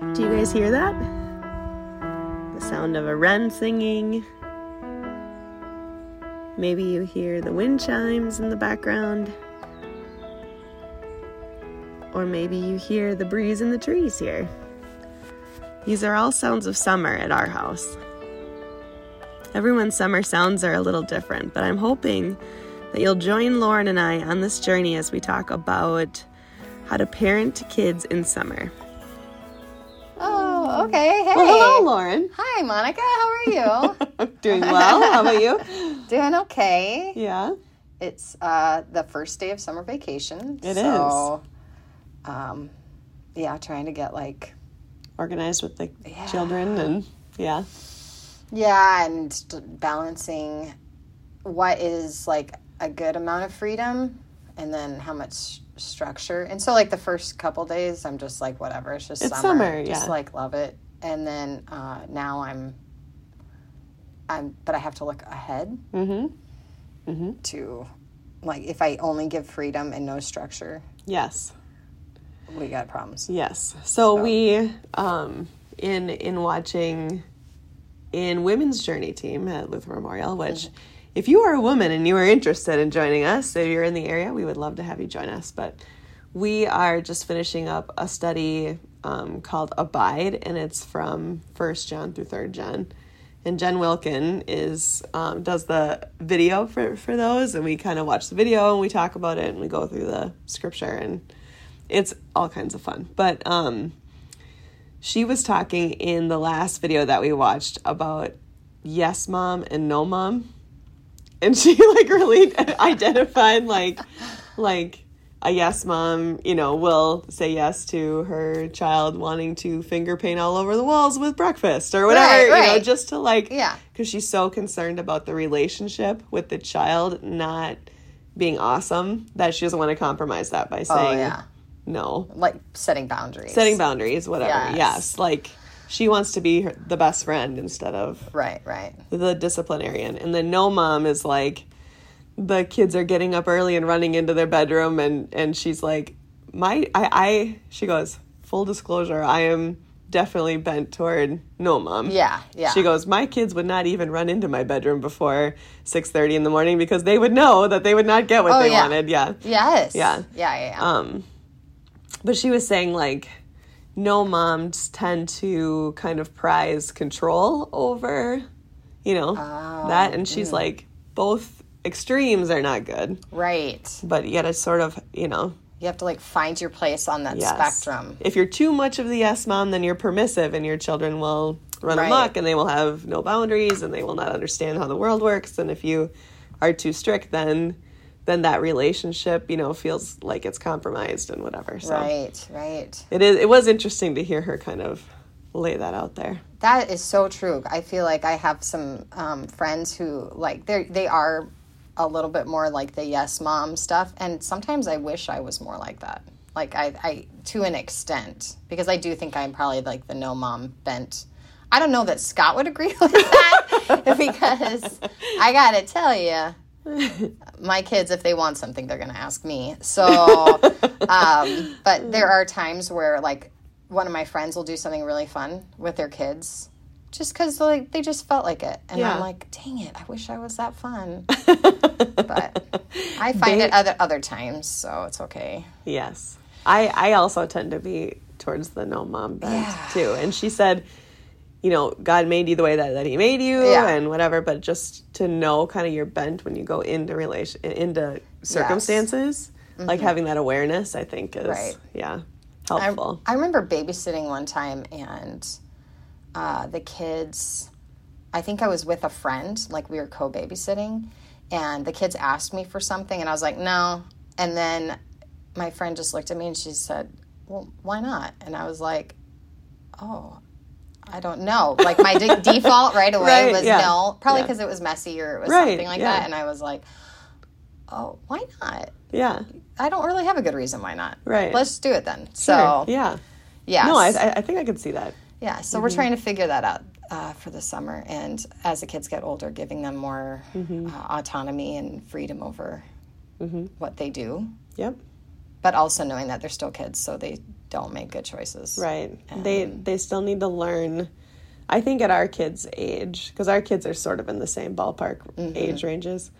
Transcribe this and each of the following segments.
Do you guys hear that? The sound of a wren singing. Maybe you hear the wind chimes in the background. Or maybe you hear the breeze in the trees here. These are all sounds of summer at our house. Everyone's summer sounds are a little different, but I'm hoping that you'll join Lauren and I on this journey as we talk about how to parent kids in summer. Okay. Hey. Well, hello, Lauren. Hi, Monica. How are you? Doing well. How about you? Doing okay. Yeah. It's uh, the first day of summer vacation. It so, Um, yeah, trying to get like Organized with the Yeah. children and yeah. yeah, and balancing what is like a good amount of freedom, and then how much structure. And so, like the first couple days, I'm just like whatever. It's just It's summer. summer, Just yeah. like love it. And then uh, now I'm, I'm, but I have to look ahead. Mm-hmm. Mm-hmm. to like if I only give freedom and no structure, Yes. we got problems. Yes. So, we um in in watching in women's journey team at Luther Memorial, which if you are a woman and you are interested in joining us, if you're in the area, we would love to have you join us. But we are just finishing up a study um, called Abide, and it's from First John through Third John. And Jen Wilkin is um, does the video for for those, and we kind of watch the video and we talk about it and we go through the scripture and it's all kinds of fun. But um, she was talking in the last video that we watched about yes mom and no mom, and she like really identified like like a yes mom, you know, will say yes to her child wanting to finger paint all over the walls with breakfast or whatever, Right, you know, just to like Yeah. because she's so concerned about the relationship with the child not being awesome that she doesn't want to compromise that by Oh saying yeah, no like setting boundaries. setting boundaries whatever yes, Yes. like she wants to be her, the best friend instead of Right, right. the disciplinarian and then no mom is like the kids are getting up early and running into their bedroom and and she's like my i i she goes full disclosure i am definitely bent toward no mom Yeah, yeah. she goes my kids would not even run into my bedroom before 6.30 in the morning because they would know that they would not get what Oh, they yeah. wanted yeah Yes. Yeah. Yeah, yeah, yeah. um, but she was saying like no moms tend to kind of prize control over, you know, oh, that. And she's mm. like, both extremes are not good, right. but you gotta sort of, you know, You have to like find your place on that yes. spectrum. If you're too much of the yes mom, then you're permissive and your children will run Right. amok and they will have no boundaries and they will not understand how the world works. And if you are too strict, then then that relationship, you know, feels like it's compromised and whatever. So Right, right. it is it was interesting to hear her kind of lay that out there. That is so true. I feel like I have some um, friends who like they they are a little bit more like the yes mom stuff, and sometimes I wish I was more like that. Like I, I to an extent because I do think I'm probably like the no mom bent. I don't know that Scott would agree with that because I gotta tell you, my kids, if they want something, they're going to ask me. So, um, but there are times where, like, one of my friends will do something really fun with their kids just because like, they just felt like it. And Yeah. I'm like, dang it, I wish I was that fun. but I find They- it other, other times, so it's okay. Yes. I I also tend to be towards the no mom bent Yeah. too. And she said, you know, God made you the way that, that he made you Yeah. and whatever, but just to know kind of your bent when you go into relation into circumstances, like having that awareness, I think is Mm-hmm. Right. yeah, I, helpful. I remember babysitting one time and uh, the kids, I think I was with a friend, like we were co babysitting, and the kids asked me for something, and I was like, no. And then my friend just looked at me and she said, well, why not? And I was like, oh, I don't know. Like my de- default right away Right, was yeah. no, probably Yeah. because it was messy or it was Right, something like yeah. that. And I was like, oh, why not? yeah. I don't really have a good reason why not. Right. Let's do it then. Sure. So, yeah. yeah. No, I I think I could see that. Yeah, so Mm-hmm. we're trying to figure that out uh, for the summer, and as the kids get older, giving them more Mm-hmm. uh, autonomy and freedom over what they do, Yep. but also knowing that they're still kids, so they don't make good choices. Right. they they still need to learn. I think at our kids' age, because our kids are sort of in the same ballpark Mm-hmm. age ranges,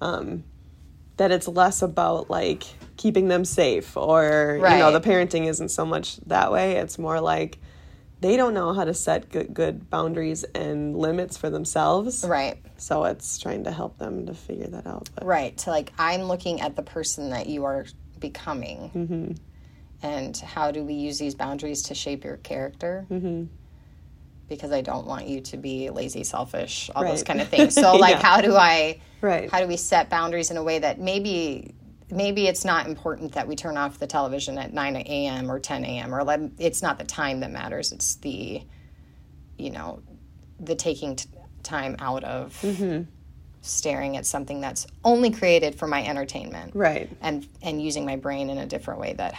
um, that it's less about like keeping them safe or you know the parenting isn't so much that way. It's more like they don't know how to set good, good boundaries and limits for themselves. Right. So it's trying to help them to figure that out. But Right. To like, I'm looking at the person that you are becoming. Mm-hmm. And how do we use these boundaries to shape your character? Mm-hmm. Because I don't want you to be lazy, selfish, all those kind of things. So, like, Yeah. how do I, right. how do we set boundaries in a way that maybe, maybe it's not important that we turn off the television at 9 a.m. or 10 a.m. or let, it's not the time that matters. It's the, you know, the taking t- time out of Mm-hmm. staring at something that's only created for my entertainment right. and and using my brain in a different way that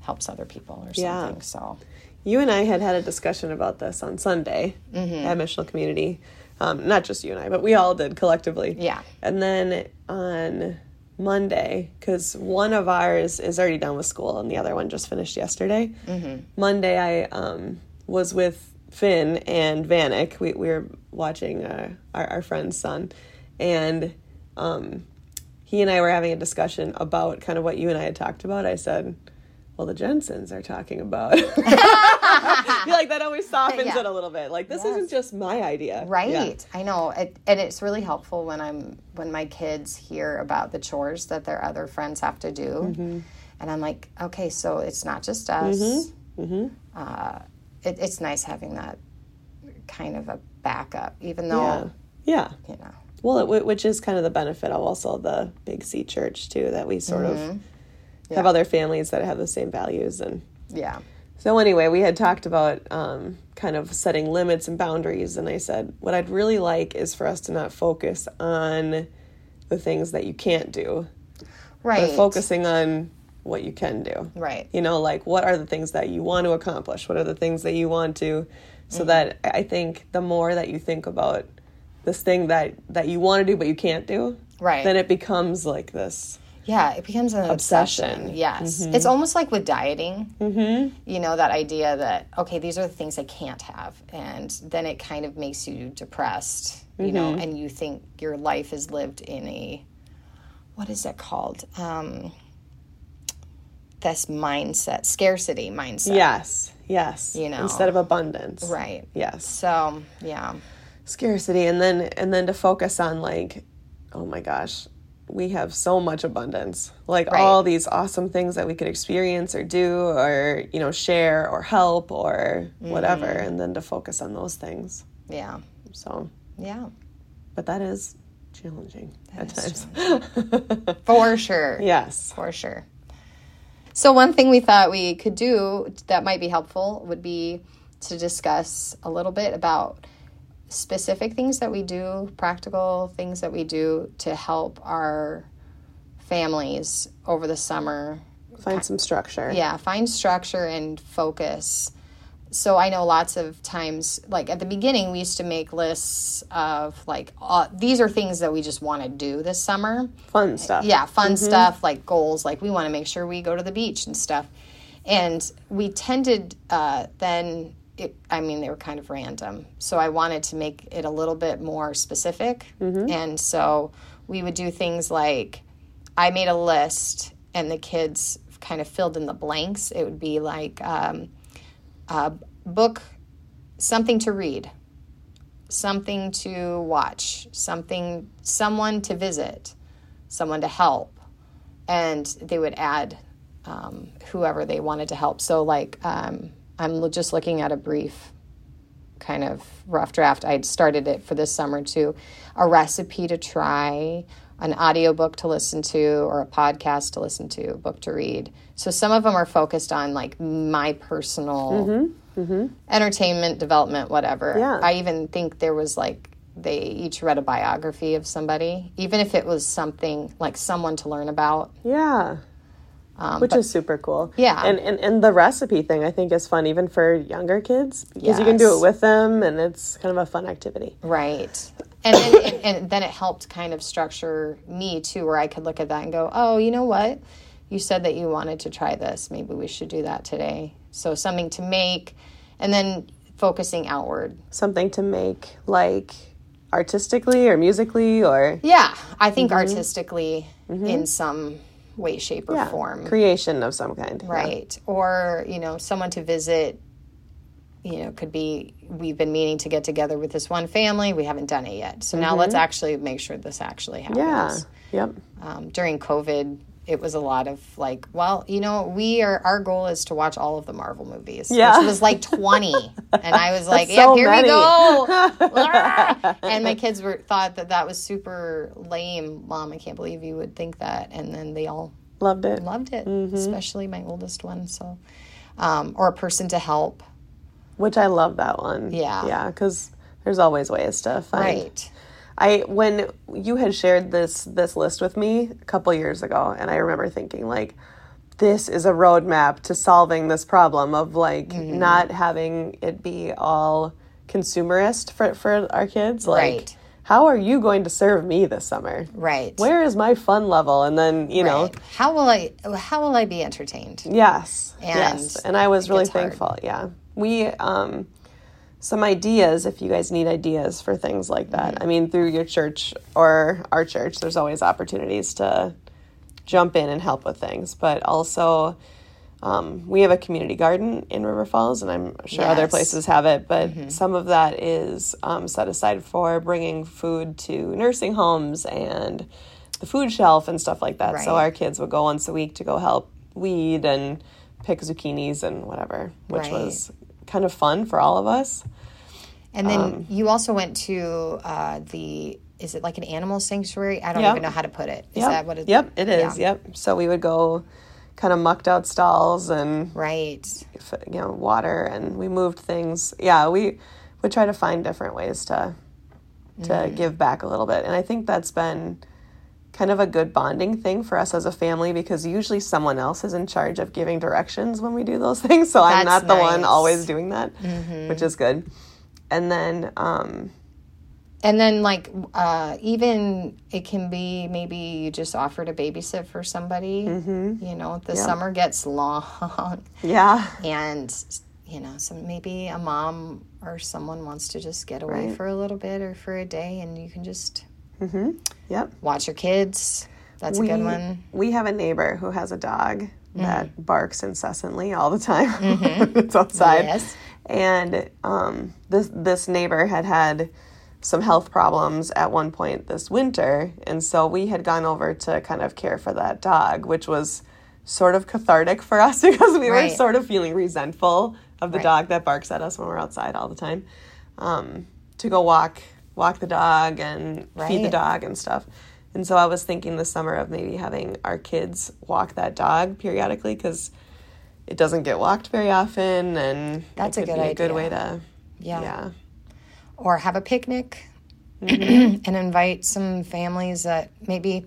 helps other people or something. Yeah. so You and I had had a discussion about this on Sunday Mm-hmm. at Missional Community. Um, not just you and I, but we all did collectively. Yeah. And then on Monday, because one of ours is already done with school and the other one just finished yesterday. Mm-hmm. Monday, I um, was with Finn and Vanek. We, we were watching uh, our, our friend's son. And um, he and I were having a discussion about kind of what you and I had talked about. I said, well, the Jensens are talking about. I feel like that always softens Yeah. it a little bit. Like, this isn't just my idea. right Yeah. i know it, and it's really helpful when i'm when my kids hear about the chores that their other friends have to do Mm-hmm. and i'm like okay so it's not just us Mm-hmm. Uh, it, it's nice having that kind of a backup even though Yeah. you know Well, it, which is kind of the benefit of also the Big C Church, too, that we sort Mm-hmm. Of have other families that have the same values. And yeah so, anyway, we had talked about um, kind of setting limits and boundaries. And I said, what I'd really like is for us to not focus on the things that you can't do, right but focusing on what you can do. right You know, like what are the things that you want to accomplish? What are the things that you want to? So that I think the more that you think about this thing that that you want to do but you can't do, Right. then it becomes like this. Yeah, it becomes an obsession. Obsession. Yes. It's almost like with dieting. Mm-hmm. You know, that idea that, okay, these are the things I can't have. And then it kind of makes you depressed, you know, and you think your life is lived in a, what is that called? Um, this mindset, scarcity mindset. Yes, yes. You know. instead of abundance, Right. Yes, So, yeah. scarcity, and then and then to focus on like, oh my gosh, we have so much abundance, like Right. all these awesome things that we could experience or do or you know share or help or whatever, Mm-hmm. and then to focus on those things. Yeah. So, Yeah. but that is challenging at is times. For sure. yes. For sure. So, one thing we thought we could do that might be helpful would be to discuss a little bit about specific things that we do, practical things that we do to help our families over the summer. Find some structure. Yeah, find structure and focus. So I know lots of times, like at the beginning, we used to make lists of like, these are things that we just want to do this summer Fun stuff. yeah fun stuff like goals like we want to make sure we go to the beach and stuff and we tended uh, then it, i mean they were kind of random. So i wanted to make it a little bit more specific. And so we would do things like i made a list and the kids kind of filled in the blanks. It would be like um, uh, book something to read something to watch something someone to visit someone to help. And they would add um, whoever they wanted to help. So like um, i'm just looking at a brief kind of rough draft. I'd started it for this summer too a recipe to try an audiobook to listen to or a podcast to listen to a book to read. So some of them are focused on like my personal mm-hmm, mm-hmm. entertainment development whatever. Yeah. i even think there was like they each read a biography of somebody even if it was something like someone to learn about. Yeah. Which is super cool. Um, Yeah. And, and and the recipe thing I think is fun even for younger kids because you can do it with them and it's kind of a fun activity. Right. And then, and, and then it helped kind of structure me too, where I could look at that and go, oh, you know what? you said that you wanted to try this. Maybe we should do that today. So something to make, and then focusing outward. Something to make, like artistically or musically or Yeah, I think artistically in some way, shape, or form. creation of some kind. Yeah. Right. Or, you know, someone to visit, you know, could be we've been meaning to get together with this one family. We haven't done it yet. So now let's actually make sure this actually happens. Yeah. Yep. Um, during COVID, it was a lot of like, well, you know, we are, our goal is to watch all of the Marvel movies, Yeah. which was like 20. and I was like, so yeah, here many. we go. And my kids were thought that that was super lame. Mom, I can't believe you would think that. And then they all Loved it. loved it, Mm-hmm. especially my oldest one. So, um, or a person to help. Which I love that one. Yeah. Yeah, because there's always ways to find. Right. I when you had shared this this list with me a couple years ago, and I remember thinking like, this is a roadmap to solving this problem of like Mm-hmm. not having it be all consumerist for for our kids. Like, Right. how are you going to serve me this summer? Right. Where is my fun level? And then you know, How will I? How will I be entertained? Yes. And yes. And I was really gets hard. thankful. Yeah. We um some ideas if you guys need ideas for things like that. Mm-hmm. I mean through your church or our church there's always opportunities to jump in and help with things, but also um, we have a community garden in River Falls, and I'm sure other Yes. Mm-hmm. places have it, but some of that is um, set aside for bringing food to nursing homes and the food shelf and stuff like that. So our kids would go once a week to go help weed and pick zucchinis and whatever, which Right. was kind of fun for all of us. And then Um, you also went to uh, the. Is it like an animal sanctuary? I don't even know how to put it. Is Yep. that what it? Yep, it is. Yeah. Yep. So we would go kind of mucked out stalls and Right. you know water and we moved things yeah we would try to find different ways to to Mm-hmm. give back a little bit and i think that's been kind of a good bonding thing for us as a family because usually someone else is in charge of giving directions when we do those things so i'm That's not the one. Mm-hmm. always doing that which is good and then um And then, like, uh, even it can be maybe you just offer to babysit for somebody. Mm-hmm. You know, the summer gets long, yeah and you know, so maybe a mom or someone wants to just get away Right. for a little bit or for a day, and you can just yep watch your kids. That's a good one. We have a neighbor who has a dog that barks incessantly all the time. it's outside. Yes. And um, this this neighbor had had some health problems at one point this winter, and so we had gone over to kind of care for that dog, which was sort of cathartic for us because we were sort of feeling resentful of the Right. dog that barks at us when we're outside all the time. Um, to go walk walk the dog and feed the dog and stuff. And so I was thinking this summer of maybe having our kids walk that dog periodically because it doesn't get walked very often, and That's a good be a good way to Yeah. yeah Or have a picnic Mm-hmm. and invite some families that maybe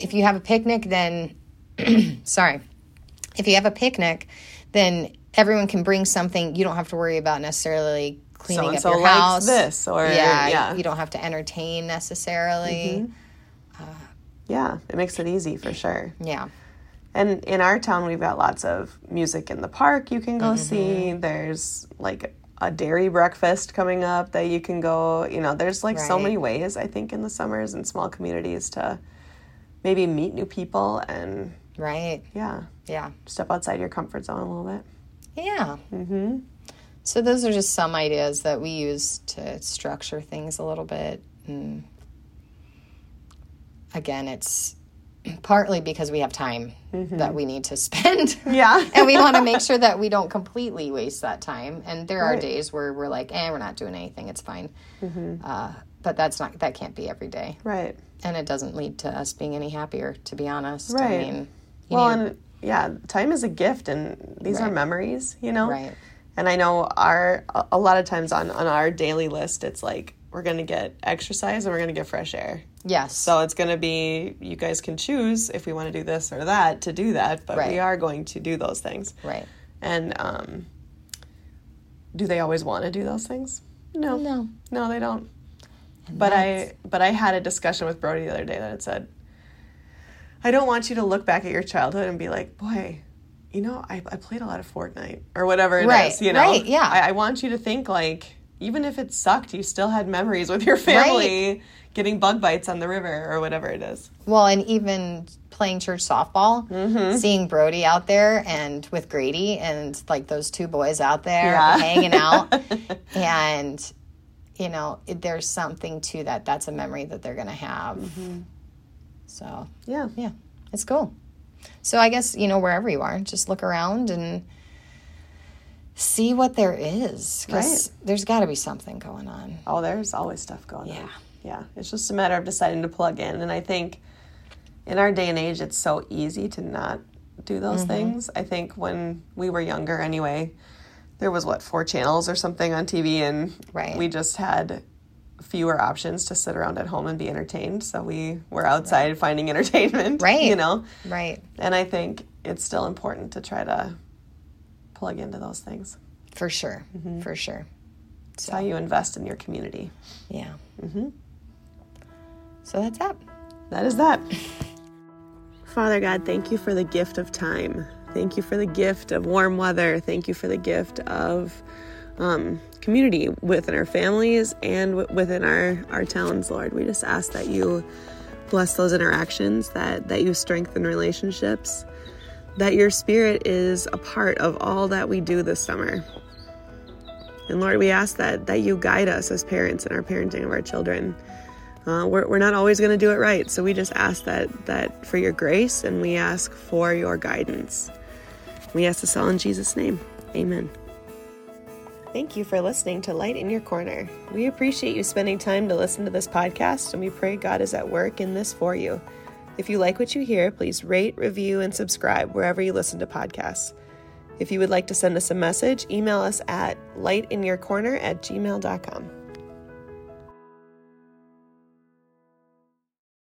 if you have a picnic, then sorry, if you have a picnic, then everyone can bring something. You don't have to worry about necessarily cleaning So-and-so up your house. this, or- yeah, yeah. Mm-hmm. you don't have to entertain necessarily. yeah it makes it easy for sure. Yeah, And in our town, we've got lots of music in the park you can go Mm-hmm. see. There's like a dairy breakfast coming up that you can go. You know, there's like so many ways, I think, in the summers in small communities to maybe meet new people and, right. yeah, Yeah, step outside your comfort zone a little bit. yeah. Mm-hmm. So those are just some ideas that we use to structure things a little bit. And again, it's partly because we have time that we need to spend. Yeah. and we want to make sure that we don't completely waste that time. And there are days where we're like, eh, we're not doing anything. It's fine. Mm-hmm. Uh, but that's not, that can't be every day. right. And it doesn't lead to us being any happier, to be honest. I Right. mean, you Well, need- and yeah, time is a gift, and these are memories, you know? right. And I know our a- a lot of times on on our daily list, it's like we're gonna get exercise and we're gonna get fresh air. Yes. So it's gonna be you guys can choose if we want to do this or that to do that, but we are going to do those things. right. And um, do they always want to do those things? No, No. no, they don't. but I but I had a discussion with Brody the other day that it said. I don't want you to look back at your childhood and be like, boy, you know, I, I played a lot of Fortnite or whatever it is. Right, you know? right, yeah. I, I want you to think like, even if it sucked, you still had memories with your family getting bug bites on the river or whatever it is. Well, and even playing church softball, Mm-hmm. seeing Brody out there and with Grady and like those two boys out there Yeah. hanging out. and, you know, it, there's something to that. That's a memory that they're going to have. Mm-hmm. So, Yeah. yeah, it's cool. So, I guess, you know, wherever you are, just look around and see what there is. Because there's got to be something going on. Oh, there's always stuff going on. Yeah. Yeah. It's just a matter of deciding to plug in. And I think in our day and age, it's so easy to not do those Mm-hmm. things. I think when we were younger, anyway, there was what, four channels or something on TV, and Right. we just had fewer options to sit around at home and be entertained. So we were outside finding entertainment. Right. You know? Right. And I think it's still important to try to plug into those things. For sure. Mm-hmm. For sure. It's how you invest in your community. Yeah. Mm-hmm. So that's that. That is that. Father God, thank you for the gift of time. Thank you for the gift of warm weather. Thank you for the gift of um, community within our families and w- within our, our towns, Lord. We just ask that you bless those interactions, that, that you strengthen relationships, that your spirit is a part of all that we do this summer. And Lord, we ask that, that you guide us as parents in our parenting of our children. Uh, we're, we're not always going to do it right, so we just ask that that for your grace, and we ask for your guidance. We ask this all in Jesus' name. Amen. Thank you for listening to Light in Your Corner. We appreciate you spending time to listen to this podcast, and we pray God is at work in this for you. If you like what you hear, please rate, review, and subscribe wherever you listen to podcasts. If you would like to send us a message, email us at lightinyourcorner at gmail.com.